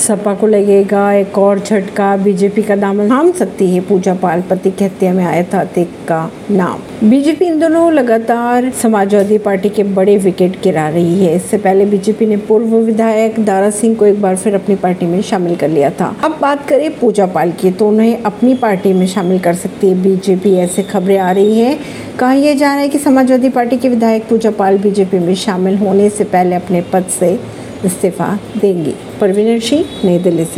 सपा को लगेगा, एक और झटका बीजेपी का दामन थाम सकती है पूजा पाल पति की हत्या में आया था अतिक का नाम। बीजेपी इन दोनों लगातार समाजवादी पार्टी के बड़े विकेट गिरा रही है। इससे पहले बीजेपी ने पूर्व विधायक दारा सिंह को एक बार फिर अपनी पार्टी में शामिल कर लिया था। अब बात करें पूजा पाल की तो उन्हें अपनी पार्टी में शामिल कर सकती है बीजेपी ऐसे खबरें आ रही है। कहा यह जा रहा है कि समाजवादी पार्टी के विधायक पूजा पाल बीजेपी में शामिल होने से पहले अपने पद से इस्तीफा देंगी। परवीन सिंह नई दिल्ली से।